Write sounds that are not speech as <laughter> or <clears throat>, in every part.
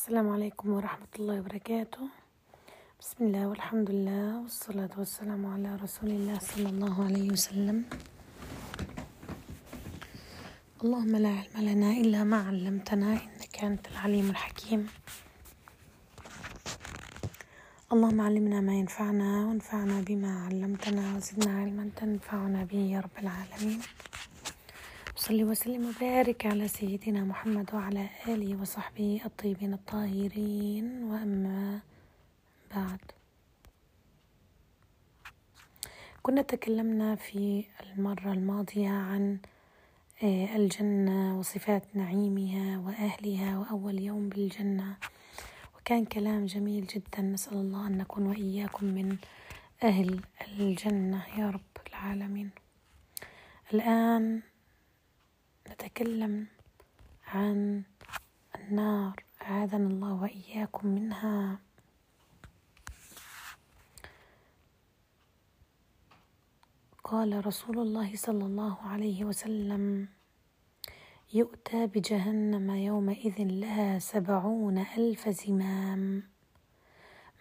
السلام عليكم ورحمة الله وبركاته. بسم الله والحمد لله والصلاة والسلام على رسول الله صلى الله عليه وسلم. اللهم لا علم لنا إلا ما علمتنا إنك أنت العليم الحكيم. اللهم علمنا ما ينفعنا وانفعنا بما علمتنا وزدنا علما تنفعنا به يا رب العالمين. صلي وسلم وبارك على سيدنا محمد وعلى آله وصحبه الطيبين الطاهرين. وأما بعد. كنا تكلمنا في المرة الماضية عن آه، الجنة وصفات نعيمها وأهلها وأول يوم بالجنة. وكان كلام جميل جدا. نسأل الله أن نكون وإياكم من أهل الجنة. يا رب العالمين. الآن نتكلم عن النار أعاذنا الله وإياكم منها. قال رسول الله صلى الله عليه وسلم يؤتى بجهنم يومئذ لها سبعون ألف زمام.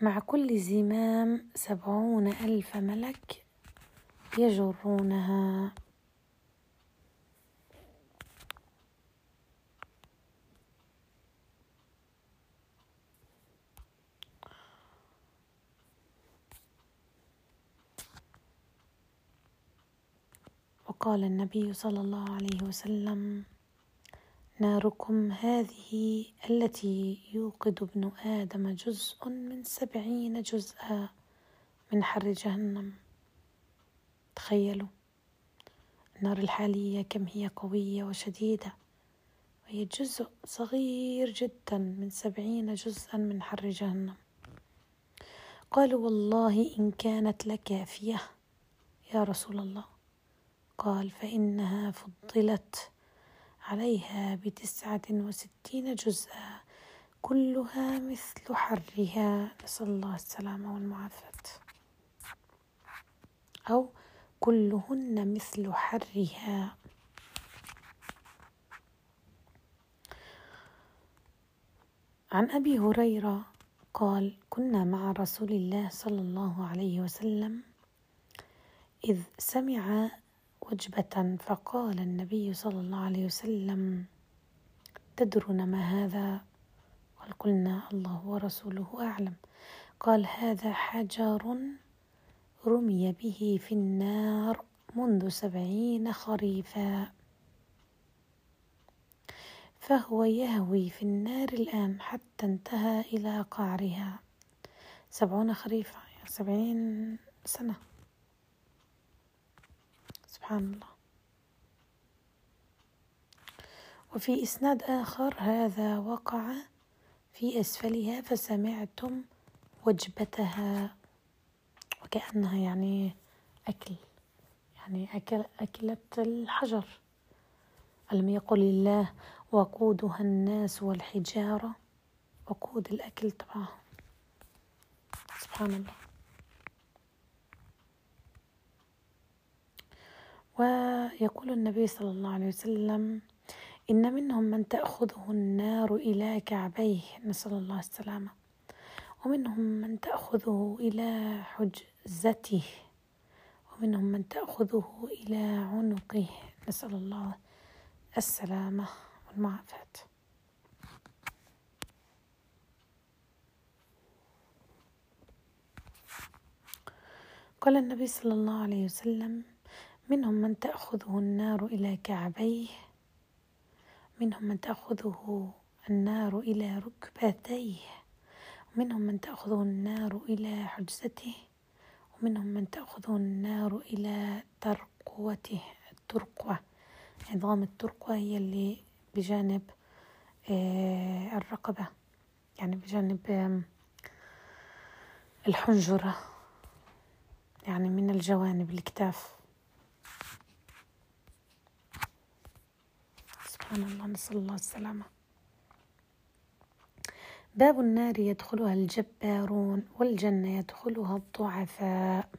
مع كل زمام سبعون ألف ملك يجرونها. وقال النبي صلى الله عليه وسلم ناركم هذه التي يوقد ابن آدم جزء من سبعين جزءا من حر جهنم. تخيلوا النار الحالية كم هي قوية وشديدة وهي جزء صغير جدا من سبعين جزءا من حر جهنم. قالوا والله إن كانت لكافية يا رسول الله. قال فإنها فضلت عليها بتسعة وستين جزءا كلها مثل حرها. نسأل الله السلامة والمعافاة. أو كلهن مثل حرها. عن أبي هريرة قال كنا مع رسول الله صلى الله عليه وسلم إذ سمع وجبة فقال النبي صلى الله عليه وسلم تدرون ما هذا؟ قال قلنا الله ورسوله أعلم. قال هذا حجر رمي به في النار منذ سبعين خريفا. فهو يهوي في النار الآن حتى انتهى إلى قعرها. سبعون خريفا سبعين سنة. سبحان الله. وفي إسناد آخر هذا وقع في أسفلها فسمعتم وجبتها. وكأنها يعني أكل يعني أكل أكلت الحجر. ألم يقل الله وقودها الناس والحجارة؟ وقود الأكل تبعهم. سبحان الله. ويقول النبي صلى الله عليه وسلم إن منهم من تأخذه النار إلى كعبيه نسأل الله السلامة. ومنهم من تأخذه إلى حجزته. ومنهم من تأخذه إلى عنقه. نسأل الله السلامة والمعافاة. قال النبي صلى الله عليه وسلم منهم من تأخذه النار إلى كعبيه منهم من تأخذه النار إلى ركبتيه ومنهم من تأخذه النار إلى حجزته ومنهم من تأخذه النار إلى ترقوته الترقوة. عظام الترقوة هي اللي بجانب آه، الرقبة يعني بجانب الحنجرة يعني من الجوانب الكتاف. سبحان الله نسأل الله السلامة. باب النار يدخلها الجبارون والجنة يدخلها الضعفاء.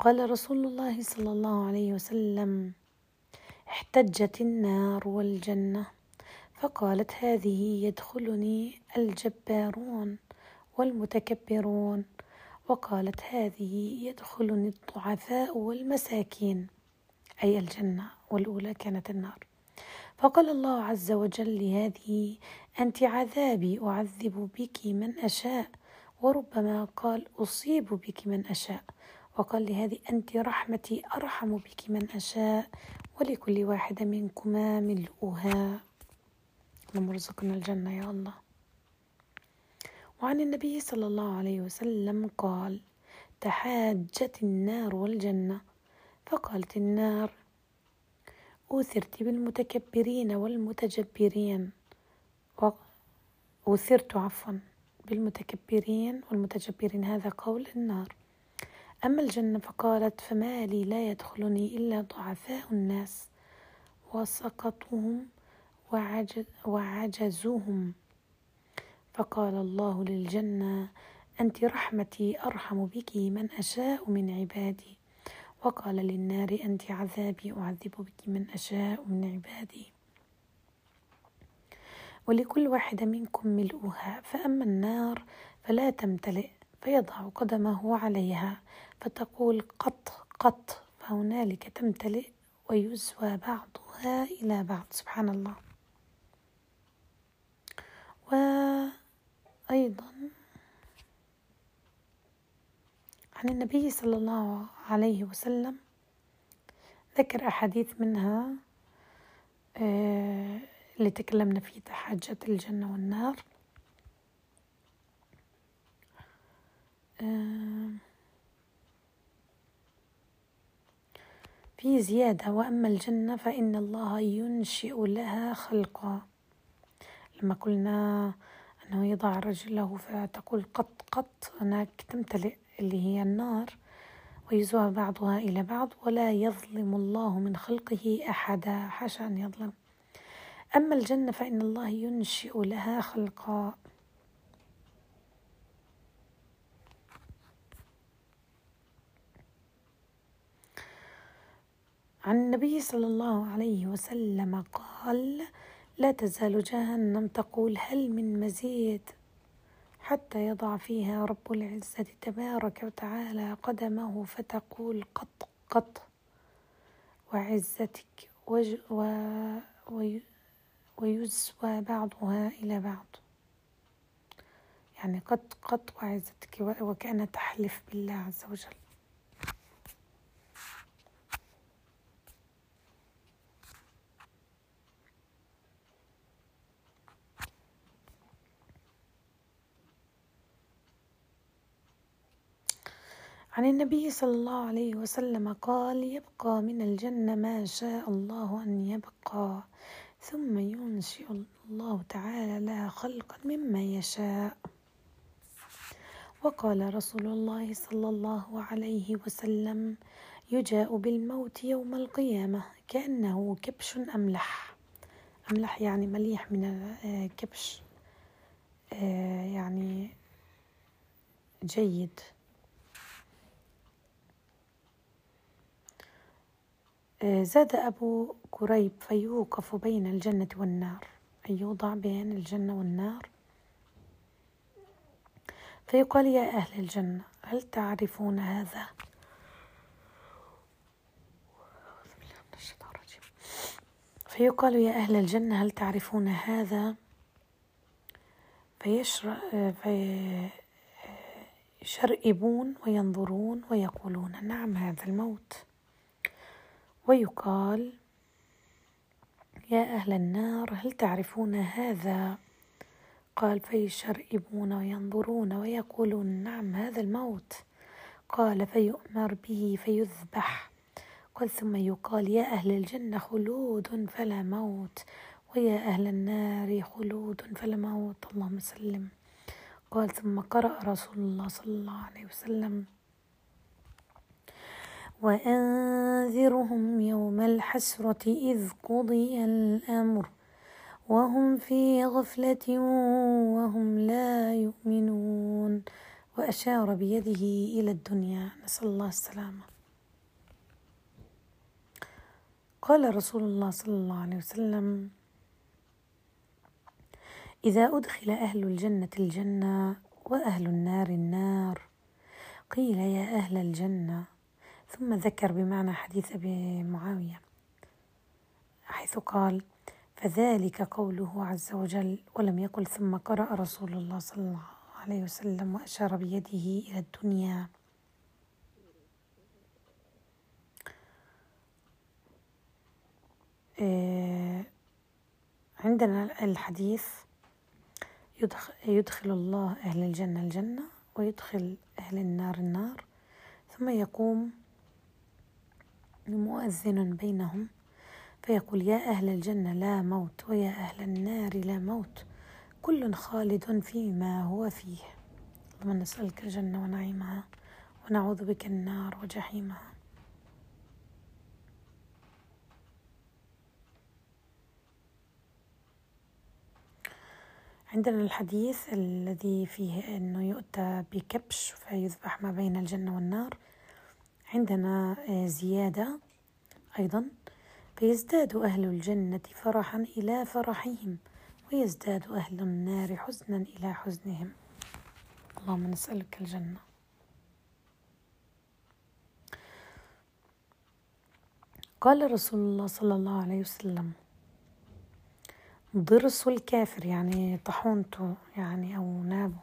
قال رسول الله صلى الله عليه وسلم احتجت النار والجنة فقالت هذه يدخلني الجبارون والمتكبرون. وقالت هذه يدخلني الضعفاء والمساكين أي الجنة والأولى كانت النار. فقال الله عز وجل لهذه أنت عذابي أعذب بك من أشاء. وربما قال أصيب بك من أشاء. وقال لهذه أنت رحمتي أرحم بك من أشاء ولكل واحدة منكما ملؤها اللهم ارزقنا الجنة يا الله. وعن النبي صلى الله عليه وسلم قال تحاجت النار والجنة. فقالت النار أوثرت بالمتكبرين والمتجبرين. أوثرت عفوا بالمتكبرين والمتجبرين. هذا قول النار. أما الجنة فقالت فما لي لا يدخلني إلا ضعفاء الناس. وسقطهم وعجز وعجزوهم. فقال الله للجنة أنت رحمتي أرحم بك من أشاء من عبادي. وقال للنار أنت عذابي أعذب بك من أشاء من عبادي. ولكل واحد منكم ملؤها فأما النار فلا تمتلئ فيضع قدمه عليها فتقول قط قط فهنالك تمتلئ ويزوى بعضها إلى بعض. سبحان الله. وأيضا عن النبي صلى الله عليه وسلم ذكر أحاديث منها آه، اللي تكلمنا فيه تحاجة الجنة والنار. آه، في زيادة وأما الجنة فإن الله ينشئ لها خلقا. لما قلنا أنه يضع رجله فتقول قط قط هناك تمتلئ اللي هي النار ويزوى بعضها إلى بعض ولا يظلم الله من خلقه أحدا. حاشا أن يظلم. أما الجنة فإن الله ينشئ لها خلقا. عن النبي صلى الله عليه وسلم قال لا تزال جهنم تقول هل من مزيد؟ حتى يضع فيها رب العزة تبارك وتعالى قدمه فتقول قط قط. وعزتك وج و ويزوى بعضها إلى بعض. يعني قط قط وعزتك وكأن تحلف بالله عز وجل. عن النبي صلى الله عليه وسلم قال يبقى من الجنة ما شاء الله أن يبقى ثم ينشئ الله تعالى لها خلقا مما يشاء. وقال رسول الله صلى الله عليه وسلم يجاء بالموت يوم القيامة كأنه كبش أملح. أملح يعني مليح من الكبش آه، يعني جيد. زاد أبو كريب فيوقف بين الجنة والنار أي يوضع بين الجنة والنار فيقال يا أهل الجنة هل تعرفون هذا؟ فيقال يا أهل الجنة هل تعرفون هذا؟ فيشر... فيشرئبون وينظرون ويقولون نعم هذا الموت ويقال يا أهل النار هل تعرفون هذا؟ قال فيشرئبون وينظرون ويقولون نعم هذا الموت. قال فيؤمر به فيذبح. قال ثم يقال يا أهل الجنة خلود فلا موت. ويا أهل النار خلود فلا موت. اللهم سلم. قال ثم قرأ رسول الله صلى الله عليه وسلم وأنذرهم يوم الحسرة إذ قضي الأمر وهم في غفلة وهم لا يؤمنون وأشار بيده إلى الدنيا. نسأل الله السلامة. قال رسول الله صلى الله عليه وسلم إذا أدخل أهل الجنة الجنة وأهل النار النار قيل يا أهل الجنة ثم ذكر بمعنى حديث أبي معاوية حيث قال فذلك قوله عز وجل ولم يقل ثم قرأ رسول الله صلى الله عليه وسلم وأشار بيده إلى الدنيا آه، عندنا الحديث يدخل, يدخل الله أهل الجنة الجنة ويدخل أهل النار النار ثم يقوم مؤذن بينهم فيقول يا أهل الجنة لا موت ويا أهل النار لا موت كل خالد فيما هو فيه. اللهم نسألك الجنة ونعيمها ونعوذ بك النار وجحيمها. عندنا الحديث الذي فيه أنه يؤتى بكبش فيذبح ما بين الجنة والنار. عندنا آه، زيادة أيضا. فيزداد أهل الجنة فرحا إلى فرحهم ويزداد أهل النار حزنا إلى حزنهم. اللهم نسألك الجنة. قال رسول الله صلى الله عليه وسلم ضرس الكافر يعني طحونته يعني أو نابه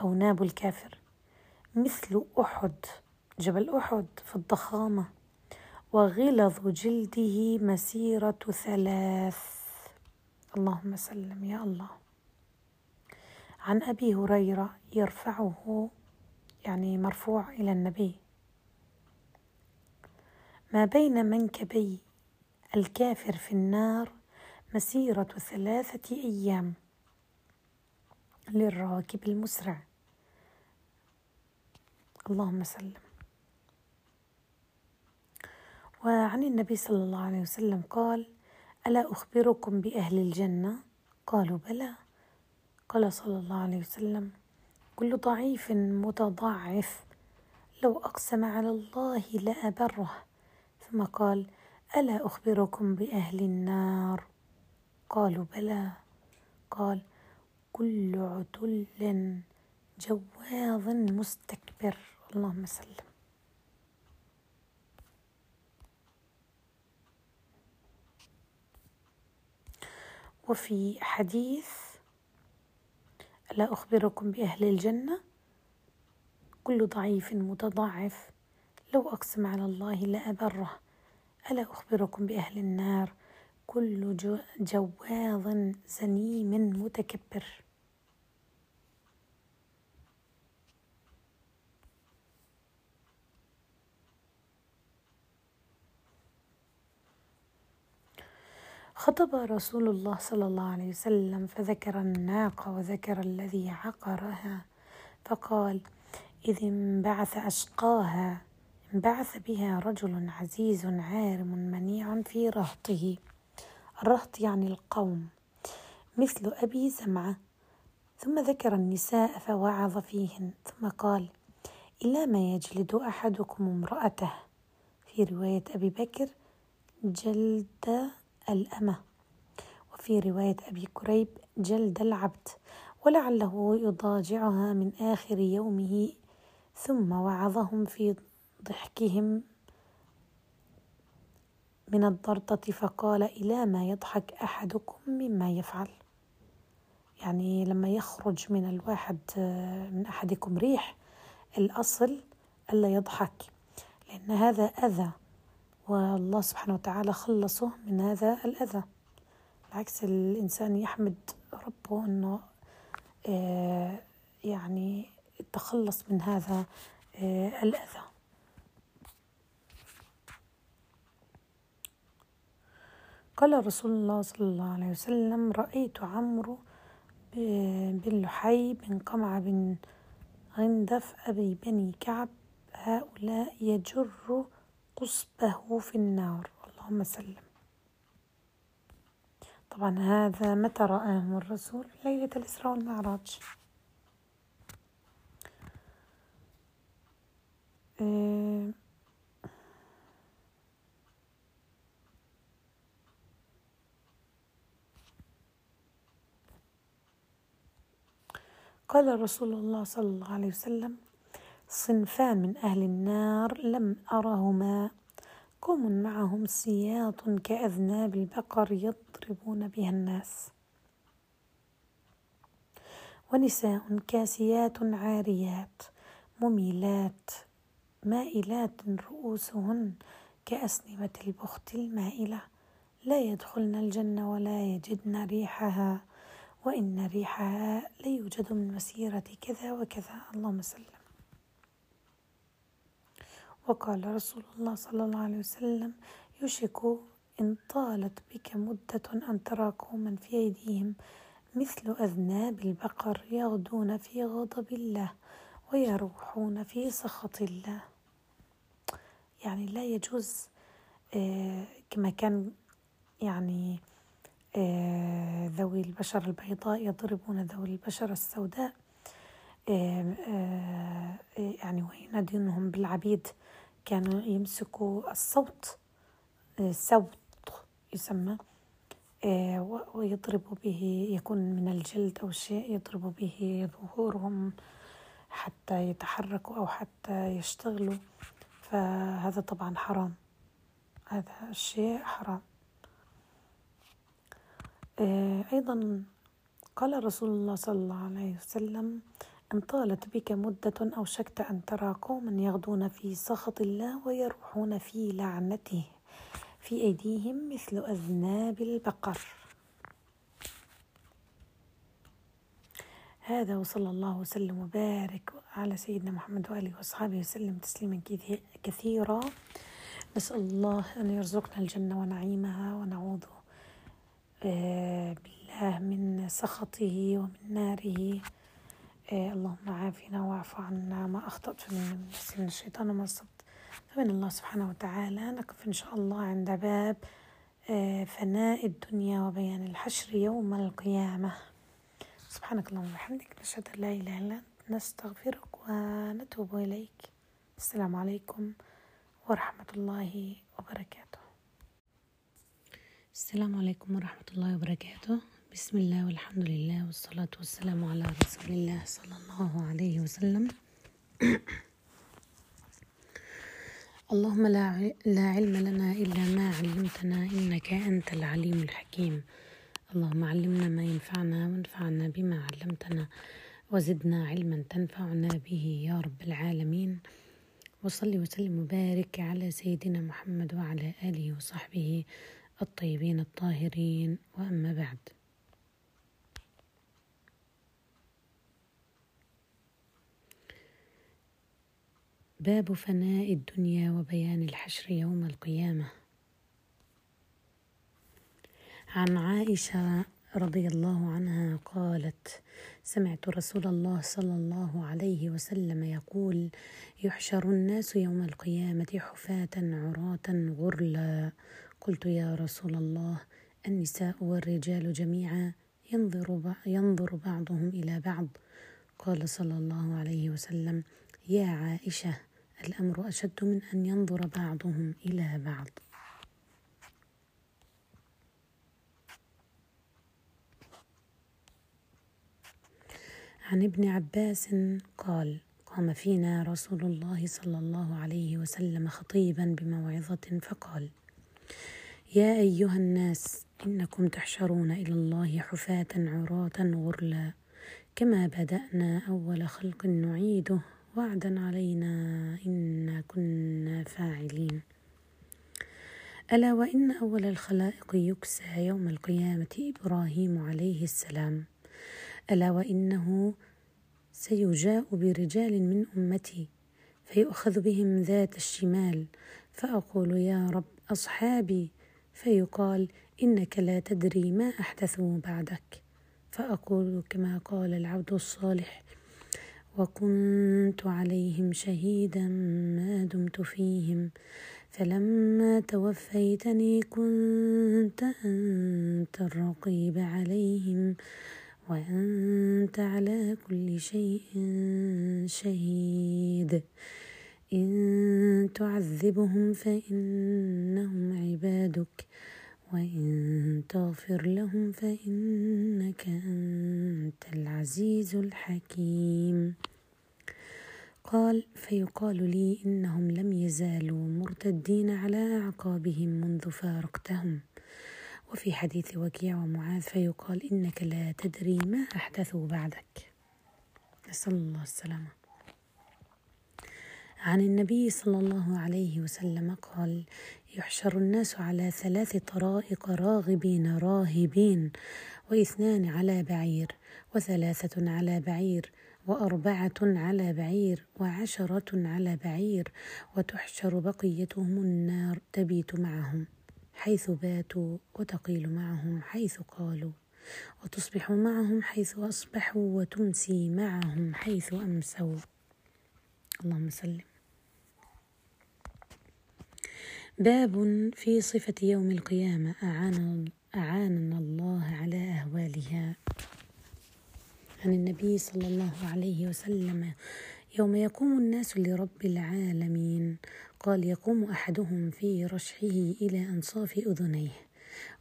أو ناب الكافر. مثل أحد جبل أحد في الضخامة وغلظ جلده مسيرة ثلاث. اللهم سلم يا الله. عن أبي هريرة يرفعه يعني مرفوع إلى النبي. ما بين منكبي الكافر في النار مسيرة ثلاثة أيام للراكب المسرع. اللهم سلم. وعن النبي صلى الله عليه وسلم قال ألا أخبركم بأهل الجنة؟ قالوا بلى. قال صلى الله عليه وسلم كل ضعيف متضعف لو أقسم على الله لأبره. ثم قال ألا أخبركم بأهل النار؟ قالوا بلى. قال كل عتل جواظ مستكبر. اللهم سلم وفي حديث ألا أخبركم بأهل الجنة؟ كل ضعيف متضعف. لو أقسم على الله لأبره. ألا أخبركم بأهل النار؟ كل جواظ زنيم متكبر. خطب رسول الله صلى الله عليه وسلم فذكر الناقة وذكر الذي عقرها فقال إذ انبعث أشقاها انبعث بها رجل عزيز عارم منيع في رهطه. الرهط يعني القوم مثل أبي زمعة. ثم ذكر النساء فوعظ فيهن ثم قال إلى ما يجلد أحدكم امرأته. في رواية أبي بكر جلد الأمة. وفي رواية أبي كريب جلد العبد ولعله يضاجعها من آخر يومه ثم وعظهم في ضحكهم من الضرطة فقال إلى ما يضحك أحدكم مما يفعل. يعني لما يخرج من الواحد من أحدكم ريح الأصل ألا يضحك لأن هذا أذى. والله سبحانه وتعالى خلصه من هذا الأذى. بالعكس الإنسان يحمد ربه أنه آه، يعني تخلص من هذا آه، الأذى. قال رسول الله صلى الله عليه وسلم رأيت عمرو بن لحي بن قمع بن غندف أبي بني كعب هؤلاء يجر قصبه في النار. اللهم سلم. طبعا هذا متى رآهم الرسول؟ ليلة الإسراء والمعراج. قال رسول الله صلى الله عليه وسلم صنفان من أهل النار لم أرهما. قوم معهم سياط كأذناب البقر يضربون بها الناس. ونساء كاسيات عاريات مميلات مائلات رؤوسهن كأسنمة البخت المائلة. لا يدخلن الجنة ولا يجدن ريحها وإن ريحها ليوجد من مسيرة كذا وكذا. اللهم سلم وقال رسول الله صلى الله عليه وسلم يشك إن طالت بك مدة أن ترى قوما في أيديهم مثل أذناب البقر يغدون في غضب الله ويروحون في سخط الله. يعني لا يجوز آه، كما كان يعني آه، ذوي البشرة البيضاء يضربون ذوي البشرة السوداء آه، يعني وينادونهم بالعبيد. كانوا يمسكوا الصوت صوت يسمى ويضرب به يكون من الجلد أو شيء يضرب به ظهورهم حتى يتحركوا أو حتى يشتغلوا. فهذا طبعا حرام. هذا الشيء حرام. آه، أيضا قال رسول الله صلى الله عليه وسلم إن طالت بك مدة أوشكت أن ترى قوما يغدون في سخط الله ويروحون في لعنته في أيديهم مثل أذناب البقر. هذا وصلى الله وسلم وبارك على سيدنا محمد وآله وأصحابه وسلم تسليما كثيرا. نسأل الله أن يرزقنا الجنة ونعيمها ونعوذ آه، بالله من سخطه ومن ناره. آه، اللهم عافنا واعف عنا. ما أخطأت من نفسي من الشيطان وما صبت فمن الله سبحانه وتعالى. نقف إن شاء الله عند باب آه، فناء الدنيا وبيان الحشر يوم القيامة. سبحانك اللهم وبحمدك نشهد أن لا إله إلا أنت نستغفرك ونتوب إليك. السلام عليكم ورحمة الله وبركاته. السلام عليكم ورحمة الله وبركاته. بسم الله والحمد لله والصلاة والسلام على رسول الله صلى الله عليه وسلم. <clears throat> اللهم لا, علم لنا إلا ما علمتنا إنك أنت العليم الحكيم. اللهم علمنا ما ينفعنا وانفعنا بما علمتنا وزدنا علما تنفعنا به يا رب العالمين. وصل وسلم وبارك على سيدنا محمد وعلى آله وصحبه الطيبين الطاهرين. وأما بعد. باب فناء الدنيا وبيان الحشر يوم القيامة. عن عائشة رضي الله عنها قالت سمعت رسول الله صلى الله عليه وسلم يقول يحشر الناس يوم القيامة حفاة عراة غرلا. قلت يا رسول الله النساء والرجال جميعا ينظر, ينظر بعضهم إلى بعض. قال صلى الله عليه وسلم يا عائشة الأمر أشد من أن ينظر بعضهم إلى بعض. عن ابن عباس قال قام فينا رسول الله صلى الله عليه وسلم خطيبا بموعظة فقال يا أيها الناس إنكم تحشرون إلى الله حفاة عراة غرلا كما بدأنا أول خلق نعيده وعدا علينا إنا كنا فاعلين. ألا وإن أول الخلائق يكسى يوم القيامة إبراهيم عليه السلام. ألا وإنه سيجاء برجال من أمتي فيؤخذ بهم ذات الشمال. فأقول يا رب أصحابي فيقال إنك لا تدري ما أحدثوا بعدك. فأقول كما قال العبد الصالح وكنت عليهم شهيدا ما دمت فيهم. فلما توفيتني كنت أنت الرقيب عليهم وأنت على كل شيء شهيد. إن تعذبهم فإنهم عبادك وإن تغفر لهم أنت العزيز العزيز الحكيم. قال فيقال لي إنهم لم يزالوا مرتدين على أعقابهم منذ فارقتهم. وفي حديث وكيع ومعاذ فيقال إنك لا تدري ما أحدثوا بعدك. نسأل الله السلامة. عن النبي صلى الله عليه وسلم قال يحشر الناس على ثلاث طرائق راغبين راهبين واثنان على بعير وثلاثة على بعير وأربعة على بعير وعشرة على بعير وتحشر بقيتهم النار تبيت معهم حيث باتوا وتقيل معهم حيث قالوا وتصبح معهم حيث أصبحوا وتمسي معهم حيث أمسوا اللهم سلم. باب في صفة يوم القيامة أعاننا, أعاننا الله على أهوالها. عن النبي صلى الله عليه وسلم يوم يقوم الناس لرب العالمين. قال يقوم أحدهم في رشحه إلى أنصاف أذنيه.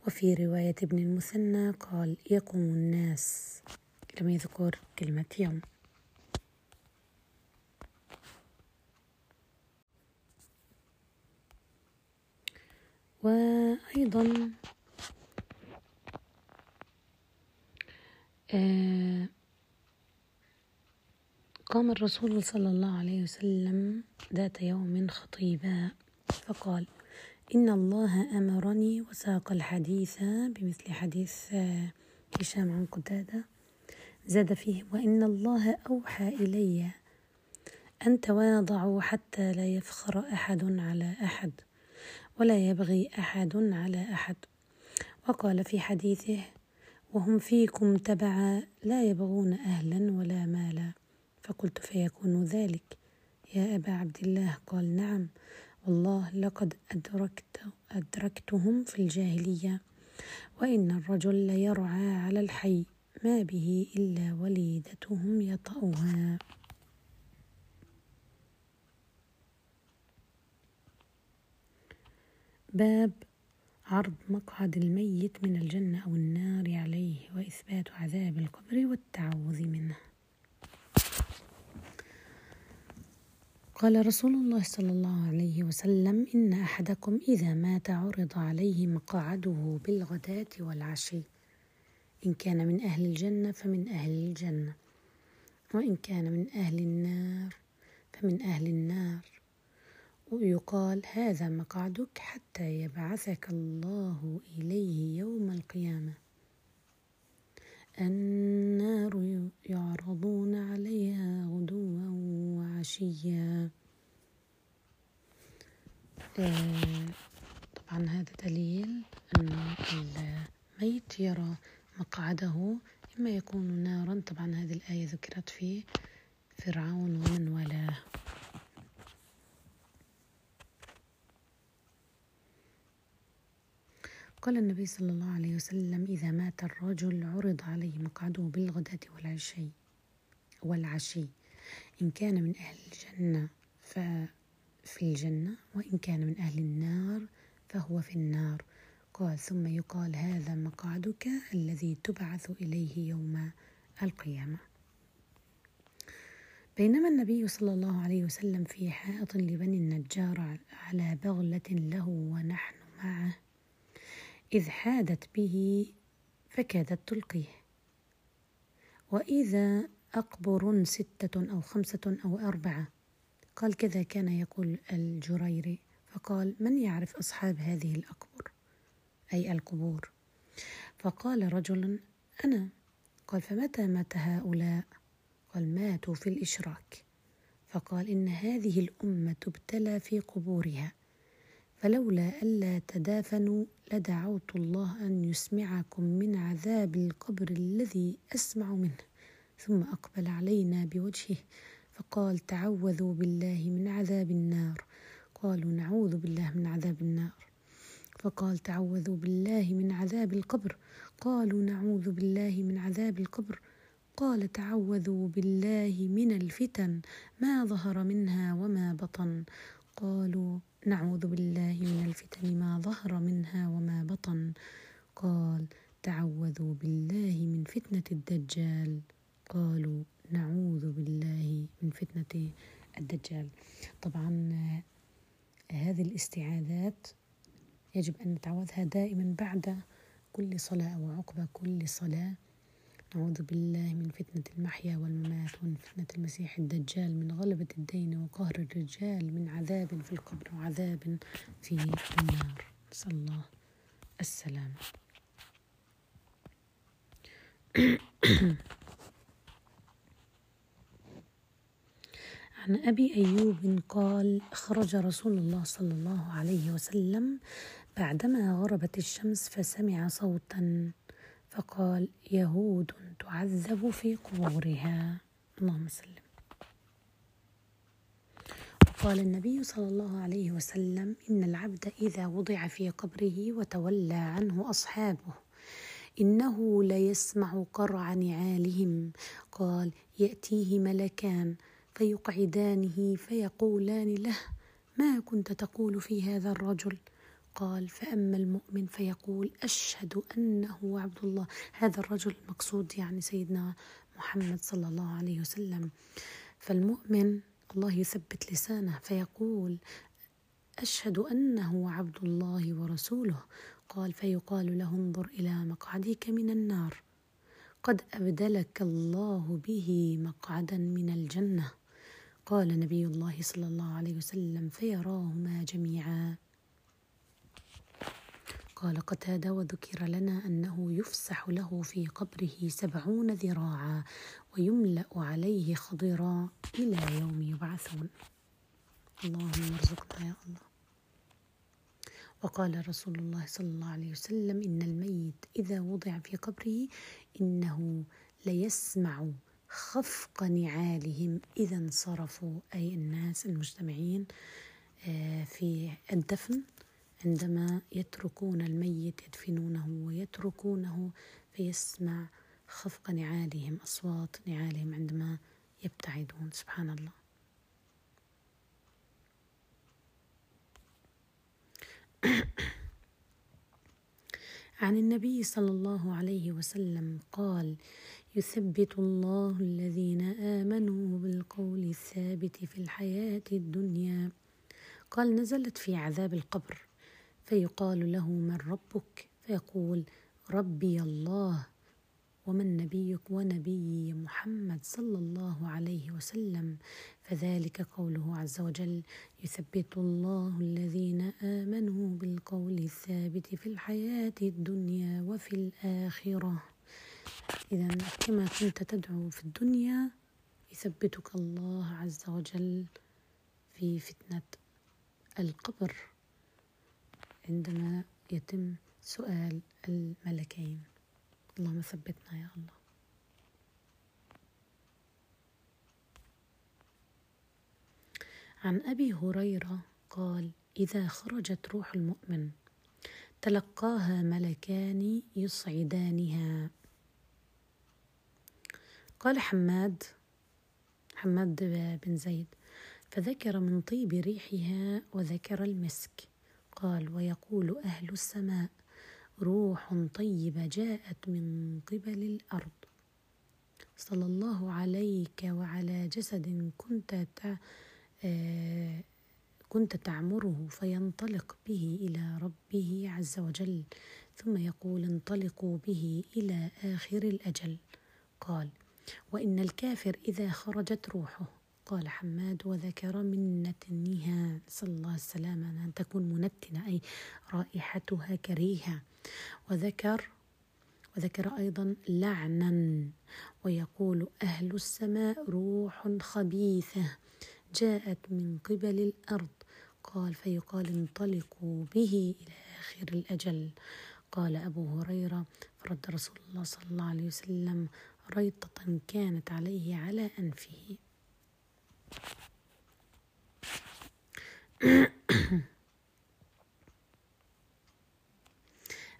وفي رواية ابن المثنى قال يقوم الناس. لم يذكر كلمة يوم. وأيضا آه قام الرسول صلى الله عليه وسلم ذات يوم خطيبا فقال إن الله أمرني وساق الحديث بمثل حديث هشام عن قتادة. زاد فيه وإن الله أوحى إلي أن تواضعوا حتى لا يفخر أحد على أحد ولا يبغي أحد على أحد. وقال في حديثه وهم فيكم تبعا لا يبغون أهلا ولا مالا. فقلت فيكون ذلك. يا أبا عبد الله قال نعم. والله لقد أدركت أدركتهم في الجاهلية. وإن الرجل ليرعى على الحي ما به إلا وليدتهم يطأها باب عرض مقعد الميت من الجنة أو النار عليه وإثبات عذاب القبر والتعوذ منه. قال رسول الله صلى الله عليه وسلم إن أحدكم إذا مات عرض عليه مقعده بالغداة والعشي. إن كان من أهل الجنة فمن أهل الجنة وإن كان من أهل النار فمن أهل النار. ويقال هذا مقعدك حتى يبعثك الله إليه يوم القيامة. النار يعرضون عليها وعشيا آه طبعا هذا دليل أن الميت يرى مقعده إما يكون نارا طبعا هذه الآية ذكرت في فرعون ومن والاه. قال النبي صلى الله عليه وسلم إذا مات الرجل عرض عليه مقعده بالغداة والعشي والعشي. إن كان من أهل الجنة ففي الجنة وإن كان من أهل النار فهو في النار. قال ثم يقال هذا مقعدك الذي تبعث إليه يوم القيامة. بينما النبي صلى الله عليه وسلم في حائط لبني النجار على بغلة له ونحن معه إذ حادت به فكادت تلقيه. وإذا أقبر ستة أو خمسة أو أربعة. قال كذا كان يقول الجريري. فقال من يعرف أصحاب هذه الأقبر أي القبور؟ فقال رجل أنا. قال فمتى مات هؤلاء؟ قال ماتوا في الإشراك. فقال إن هذه الأمة تبتلى في قبورها. فلولا ألا تدافنوا لدعوت الله أن يسمعكم من عذاب القبر الذي أسمع منه. ثم أقبل علينا بوجهه فقال تعوذوا بالله من عذاب النار. قالوا نعوذ بالله من عذاب النار. فقال تعوذوا بالله من عذاب القبر. قالوا نعوذ بالله من عذاب القبر. قال تعوذوا بالله من الفتن. ما ظهر منها وما بطن. قالوا نعوذ بالله من الفتن. ما ظهر منها وما بطن. قال تعوذوا بالله من فتنة الدجال. قالوا نعوذ بالله من فتنة الدجال. طبعا هذه الاستعاذات يجب أن نتعوذها دائما بعد كل صلاة أو عقب كل صلاة. نعوذ بالله من فتنة المحيا والممات ومن فتنة المسيح الدجال من غلبة الدين وقهر الرجال من عذاب في القبر وعذاب في النار. نسأل الله السلام. <clears throat> عن أبي أيوب قال خرج رسول الله صلى الله عليه وسلم بعدما غربت الشمس فسمع صوتا فقال يهود تعذب في قبورها. اللهم سلم وقال النبي صلى الله عليه وسلم إن العبد إذا وضع في قبره وتولى عنه أصحابه إنه ليسمع قرع نعالهم. قال يأتيه ملكان فيقعدانه فيقولان له ما كنت تقول في هذا الرجل؟ قال فأما المؤمن فيقول أشهد أنه عبد الله. هذا الرجل المقصود يعني سيدنا محمد صلى الله عليه وسلم. فالمؤمن الله يثبت لسانه فيقول أشهد أنه عبد الله ورسوله. قال فيقال له انظر إلى مقعدك من النار قد أبدلك الله به مقعدا من الجنة. قال نبي الله صلى الله عليه وسلم فيراهما جميعا. قال قتادة وذكر لنا أنه يفسح له في قبره سبعون ذراعا ويملأ عليه خضرا إلى يوم يبعثون. اللهم ارزقنا يا الله. وقال رسول الله صلى الله عليه وسلم إن الميت إذا وضع في قبره إنه ليسمع خفق نعالهم إذا انصرفوا أي الناس المجتمعين آه، في الدفن عندما يتركون الميت يدفنونه ويتركونه فيسمع خفق نعالهم أصوات نعالهم عندما يبتعدون. سبحان الله. <coughs> عن النبي صلى الله عليه وسلم قال يثبت الله الذين آمنوا بالقول الثابت في الحياة الدنيا. قال نزلت في عذاب القبر. فيقال له من ربك؟ فيقول ربي الله. ومن نبيك ونبي محمد صلى الله عليه وسلم. فذلك قوله عز وجل يثبت الله الذين آمنوا بالقول الثابت في الحياة الدنيا وفي الآخرة. اذا كما كنت تدعو في الدنيا يثبتك الله عز وجل في فتنة القبر عندما يتم سؤال الملكين. اللهم ثبتنا يا الله. عن أبي هريرة قال إذا خرجت روح المؤمن تلقاها ملكان يصعدانها. قال حماد حماد بن زيد فذكر من طيب ريحها وذكر المسك. قال ويقول أهل السماء روح طيبة جاءت من قبل الأرض. صلى الله عليك وعلى جسد كنت كنت تعمره فينطلق به إلى ربه عز وجل ثم يقول انطلقوا به إلى آخر الأجل. قال وإن الكافر إذا خرجت روحه. قال حماد وذكر من نتنها نسأل الله السلامة أن تكون منتنة أي رائحتها كريهة. وذكر وذكر أيضا لعنا. ويقول أهل السماء روح خبيثة جاءت من قبل الأرض. قال فيقال انطلقوا به إلى آخر الأجل. قال أبو هريرة فرد رسول الله صلى الله عليه وسلم ريطة كانت عليه على أنفه. <clears throat>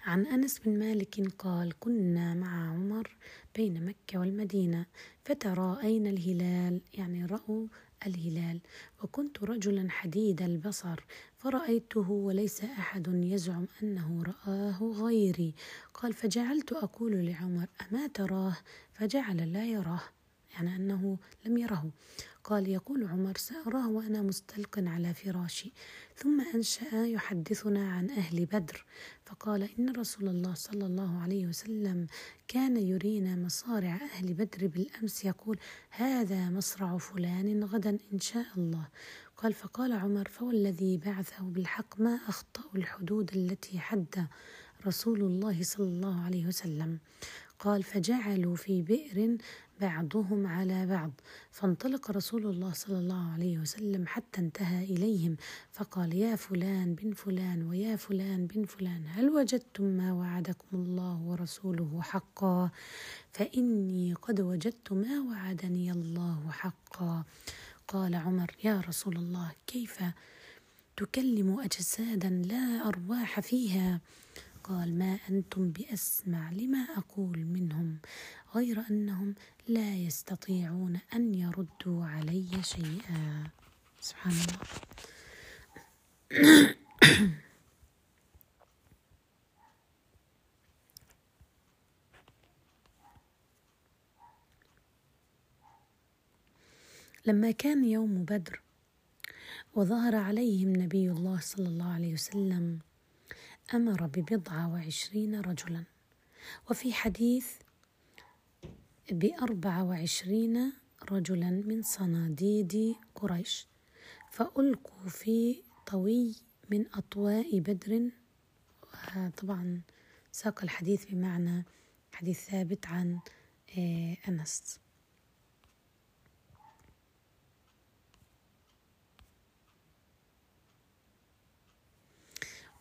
عن أنس بن مالك قال كنا مع عمر بين مكة والمدينة فتراءينا الهلال؟ يعني رأوا الهلال وكنت رجلا حديد البصر فرأيته وليس أحد يزعم أنه رآه غيري. قال فجعلت أقول لعمر أما تراه؟ فجعل لا يراه يعني أنه لم يره. قال يقول عمر سأراه وأنا مستلق على فراشي ثم أنشأ يحدثنا عن أهل بدر. فقال إن رسول الله صلى الله عليه وسلم كان يرينا مصارع أهل بدر بالأمس يقول هذا مصرع فلان غدا إن شاء الله. قال فقال عمر فوالذي بعثه بالحق ما أخطأ الحدود التي حد رسول الله صلى الله عليه وسلم. قال فجعلوا في بئر بعضهم على بعض. فانطلق رسول الله صلى الله عليه وسلم حتى انتهى إليهم. فقال يا فلان بن فلان ويا فلان بن فلان هل وجدتم ما وعدكم الله ورسوله حقا؟ فإني قد وجدت ما وعدني الله حقا. قال عمر يا رسول الله كيف تكلم أجسادا لا أرواح فيها؟ قال ما أنتم بأسمع لما أقول منهم غير أنهم لا يستطيعون أن يردوا علي شيئا. سبحان الله. <coughs> لما كان يوم بدر وظهر عليهم نبي الله صلى الله عليه وسلم أمر ببضع وعشرين رجلا. وفي حديث بأربع وعشرين رجلا من صناديد قريش فألقوا في طوي من أطواء بدر. طبعا ساق الحديث بمعنى حديث ثابت عن آه، أنس.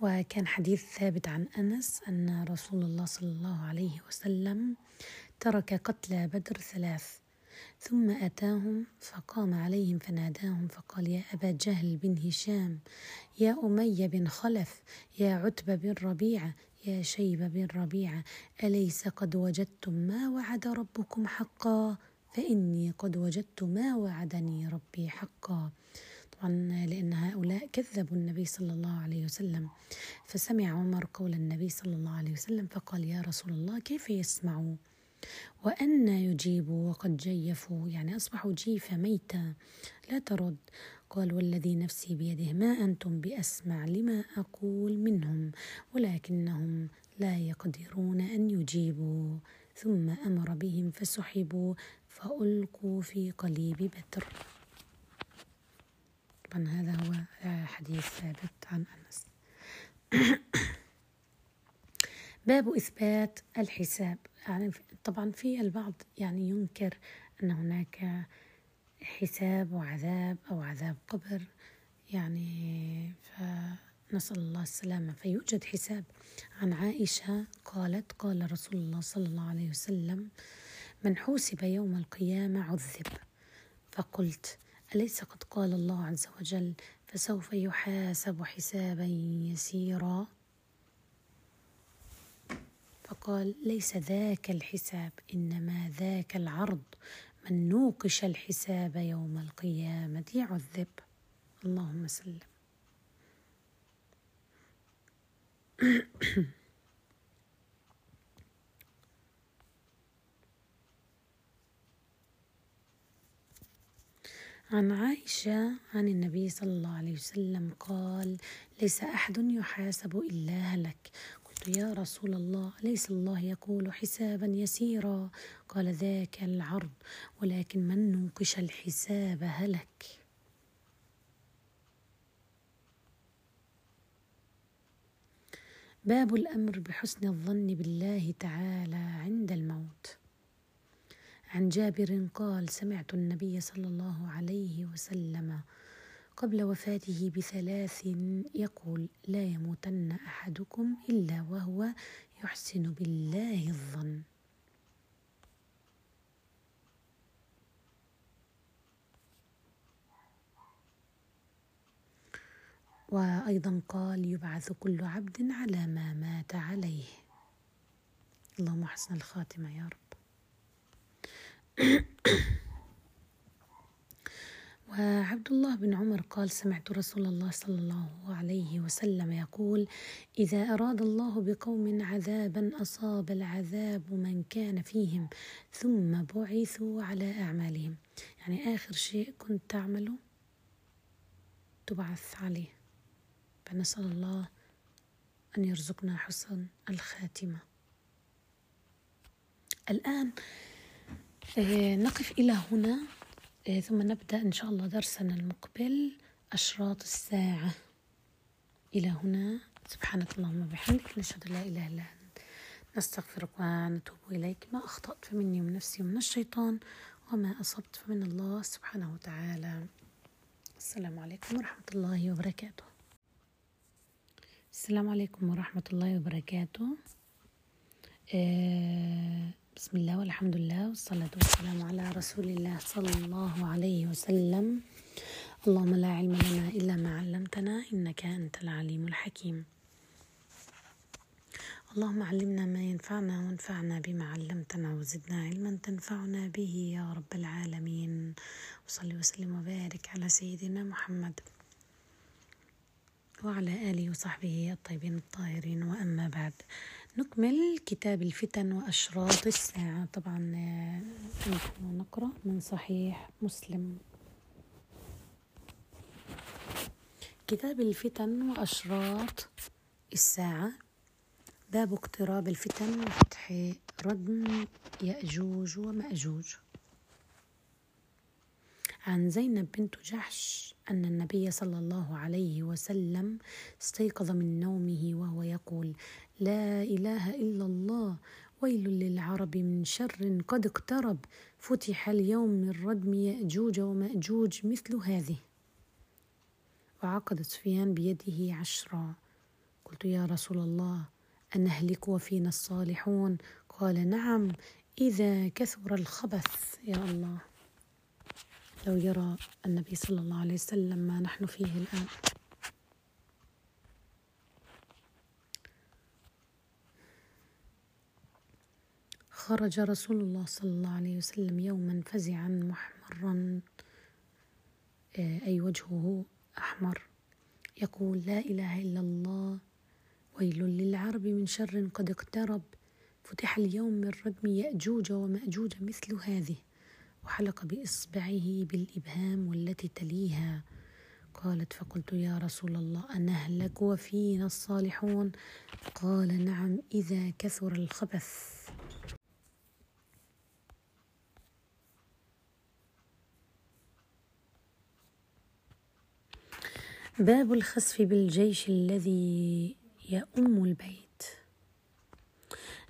وكان حديث ثابت عن أنس أن رسول الله صلى الله عليه وسلم ترك قتلى بدر ثلاث ثم أتاهم فقام عليهم فناداهم فقال يا أبا جهل بن هشام يا أمية بن خلف يا عتبة بن ربيعة يا شيبة بن ربيعة أليس قد وجدتم ما وعد ربكم حقا؟ فإني قد وجدت ما وعدني ربي حقا. لأن هؤلاء كذبوا النبي صلى الله عليه وسلم. فسمع عمر قول النبي صلى الله عليه وسلم فقال يا رسول الله كيف يسمعوا؟ وأن يجيبوا وقد جيفوا يعني أصبحوا جيفة ميتة لا ترد. قال والذي نفسي بيده ما أنتم بأسمع لما أقول منهم ولكنهم لا يقدرون أن يجيبوا. ثم أمر بهم فسحبوا فألقوا في قليب بدر. طبعا هذا هو حديث ثابت عن أنس. <coughs> باب إثبات الحساب. يعني طبعا في البعض يعني ينكر أن هناك حساب وعذاب أو عذاب قبر. يعني فنسأل الله السلامة. فيوجد حساب عن عائشة قالت قال رسول الله صلى الله عليه وسلم من حوسب يوم القيامة عذب. فقلت أليس قد قال الله عز وجل فسوف يحاسب حسابا يسيرا؟ فقال ليس ذاك الحساب إنما ذاك العرض. من نوقش الحساب يوم القيامة عذب اللهم سلم. <clears throat> عن عائشة عن النبي صلى الله عليه وسلم قال ليس أحد يحاسب إلا هلك. قلت يا رسول الله ليس الله يقول حسابا يسيرا. قال ذاك العرض ولكن من نوقش الحساب هلك؟ باب الأمر بحسن الظن بالله تعالى عند الموت. عن جابر قال سمعت النبي صلى الله عليه وسلم قبل وفاته بثلاث يقول لا يموتن أحدكم إلا وهو يحسن بالله الظن. وأيضا قال يبعث كل عبد على ما مات عليه. اللهم حسن الخاتمة يا رب. <coughs> وعبد الله بن عمر قال سمعت رسول الله صلى الله عليه وسلم يقول إذا أراد الله بقوم عذابا أصاب العذاب من كان فيهم ثم بعثوا على أعمالهم. يعني آخر شيء كنت تعمله؟ تبعث عليه. فنسأل الله أن يرزقنا حسن الخاتمة. الآن نقف إلى هنا. إيه، ثم نبدأ إن شاء الله درسنا المقبل أشراط الساعة. إلى هنا. سبحانك اللهم وبحمدك نشهد لا إله إلا أنت. نستغفرك ونتوب إليك. ما أخطأت فمني ومن نفسي ومن الشيطان وما أصبت فمن الله سبحانه وتعالى. السلام عليكم ورحمة الله وبركاته. السلام عليكم ورحمة الله وبركاته. آه بسم الله والحمد لله والصلاة والسلام على رسول الله صلى الله عليه وسلم. اللهم لا علم لنا إلا ما علمتنا إنك أنت العليم الحكيم. اللهم علمنا ما ينفعنا وانفعنا بما علمتنا وزدنا علما تنفعنا به يا رب العالمين. وصل وسلم وبارك على سيدنا محمد وعلى آله وصحبه الطيبين الطاهرين. وأما بعد نكمل كتاب الفتن وأشراط الساعة. طبعا آه، نقرأ من صحيح مسلم. كتاب الفتن وأشراط الساعة. باب اقتراب الفتن وفتح ردم يأجوج ومأجوج. عن زينب بنت جحش أن النبي صلى الله عليه وسلم استيقظ من نومه وهو يقول لا إله إلا الله ويل للعرب من شر قد اقترب فتح اليوم من ردم يأجوج ومأجوج مثل هذه. وعقد سفيان بيده عشرا. قلت يا رسول الله أنهلك وفينا الصالحون؟ قال نعم إذا كثر الخبث. يا الله. لو يرى النبي صلى الله عليه وسلم ما نحن فيه الآن. خرج رسول الله صلى الله عليه وسلم يوما فزعا محمرا آه، أي وجهه أحمر يقول لا إله إلا الله ويل للعرب من شر قد اقترب فتح اليوم من ردم يأجوج ومأجوج مثل هذه. وحلق بإصبعه بالإبهام والتي تليها. قالت فقلت يا رسول الله أنهلك وفينا الصالحون؟ قال نعم إذا كثر الخبث. باب الخسف بالجيش الذي يؤم البيت.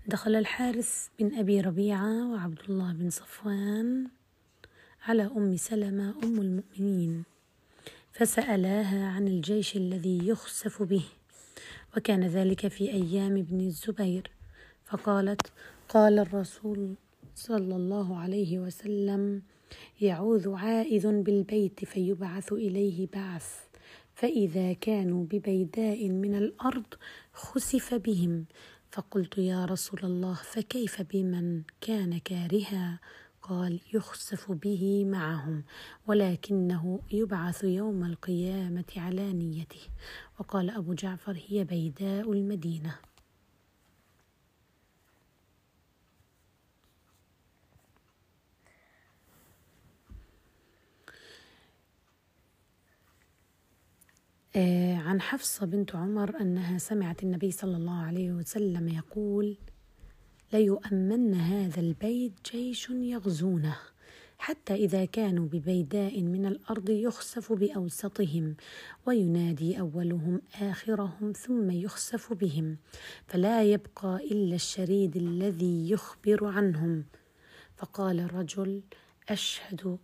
دخل الحارث بن أبي ربيعة وعبد الله بن صفوان على أم سلمة أم المؤمنين فسألاها عن الجيش الذي يخسف به وكان ذلك في أيام ابن الزبير فقالت قال الرسول صلى الله عليه وسلم يعوذ عائذ بالبيت فيبعث إليه بعث فإذا كانوا ببيداء من الأرض خسف بهم فقلت يا رسول الله فكيف بمن كان كارها؟ قال يخسف به معهم ولكنه يبعث يوم القيامة على نيته. وقال أبو جعفر هي بيداء المدينة. آه، عن حفصة بنت عمر أنها سمعت النبي صلى الله عليه وسلم يقول ليؤمن هذا البيت جيش يغزونه حتى إذا كانوا ببيداء من الأرض يخسف بأوسطهم وينادي أولهم آخرهم ثم يخسف بهم فلا يبقى إلا الشريد الذي يخبر عنهم. فقال الرجل أشهد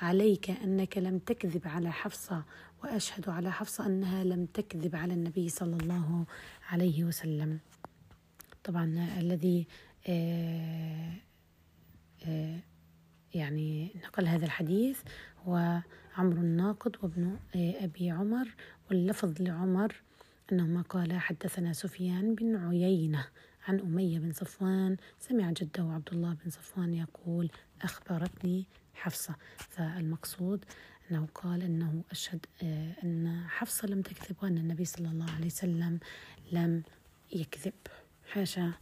عليك أنك لم تكذب على حفصة وأشهد على حفصة أنها لم تكذب على النبي صلى الله عليه وسلم. طبعا الذي آه، آه، يعني نقل هذا الحديث هو عمرو الناقد وابن آه، أبي عمر واللفظ لعمر أنهما قال حدثنا سفيان بن عيينة عن أمية بن صفوان سمع جده عبد الله بن صفوان يقول أخبرتني حفصة فالمقصود أنه قال أنه أشهد أن حفصة لم تكذب وأن النبي صلى الله عليه وسلم لم يكذب. حاشا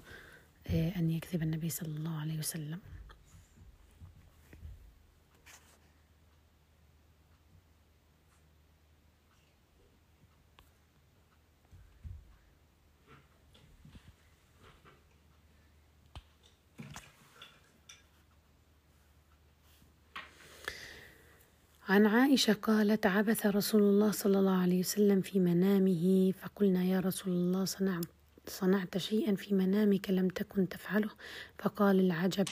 آه، أن يكذب النبي صلى الله عليه وسلم. عن عائشة قالت عبث رسول الله صلى الله عليه وسلم في منامه فقلنا يا رسول الله صنعت صنعت شيئا في منامك لم تكن تفعله؟ فقال العجب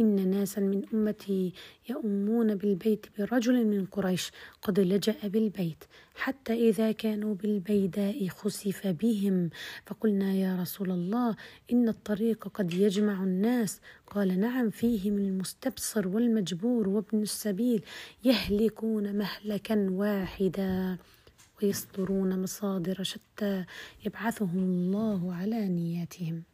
إن ناسا من أمتي يؤمون بالبيت برجل من قريش قد لجأ بالبيت حتى إذا كانوا بالبيداء خسف بهم. فقلنا يا رسول الله إن الطريق قد يجمع الناس. قال نعم فيهم المستبصر والمجبور وابن السبيل يهلكون مهلكا واحدا. ويصدرون مصادر شتى يبعثهم الله على نياتهم.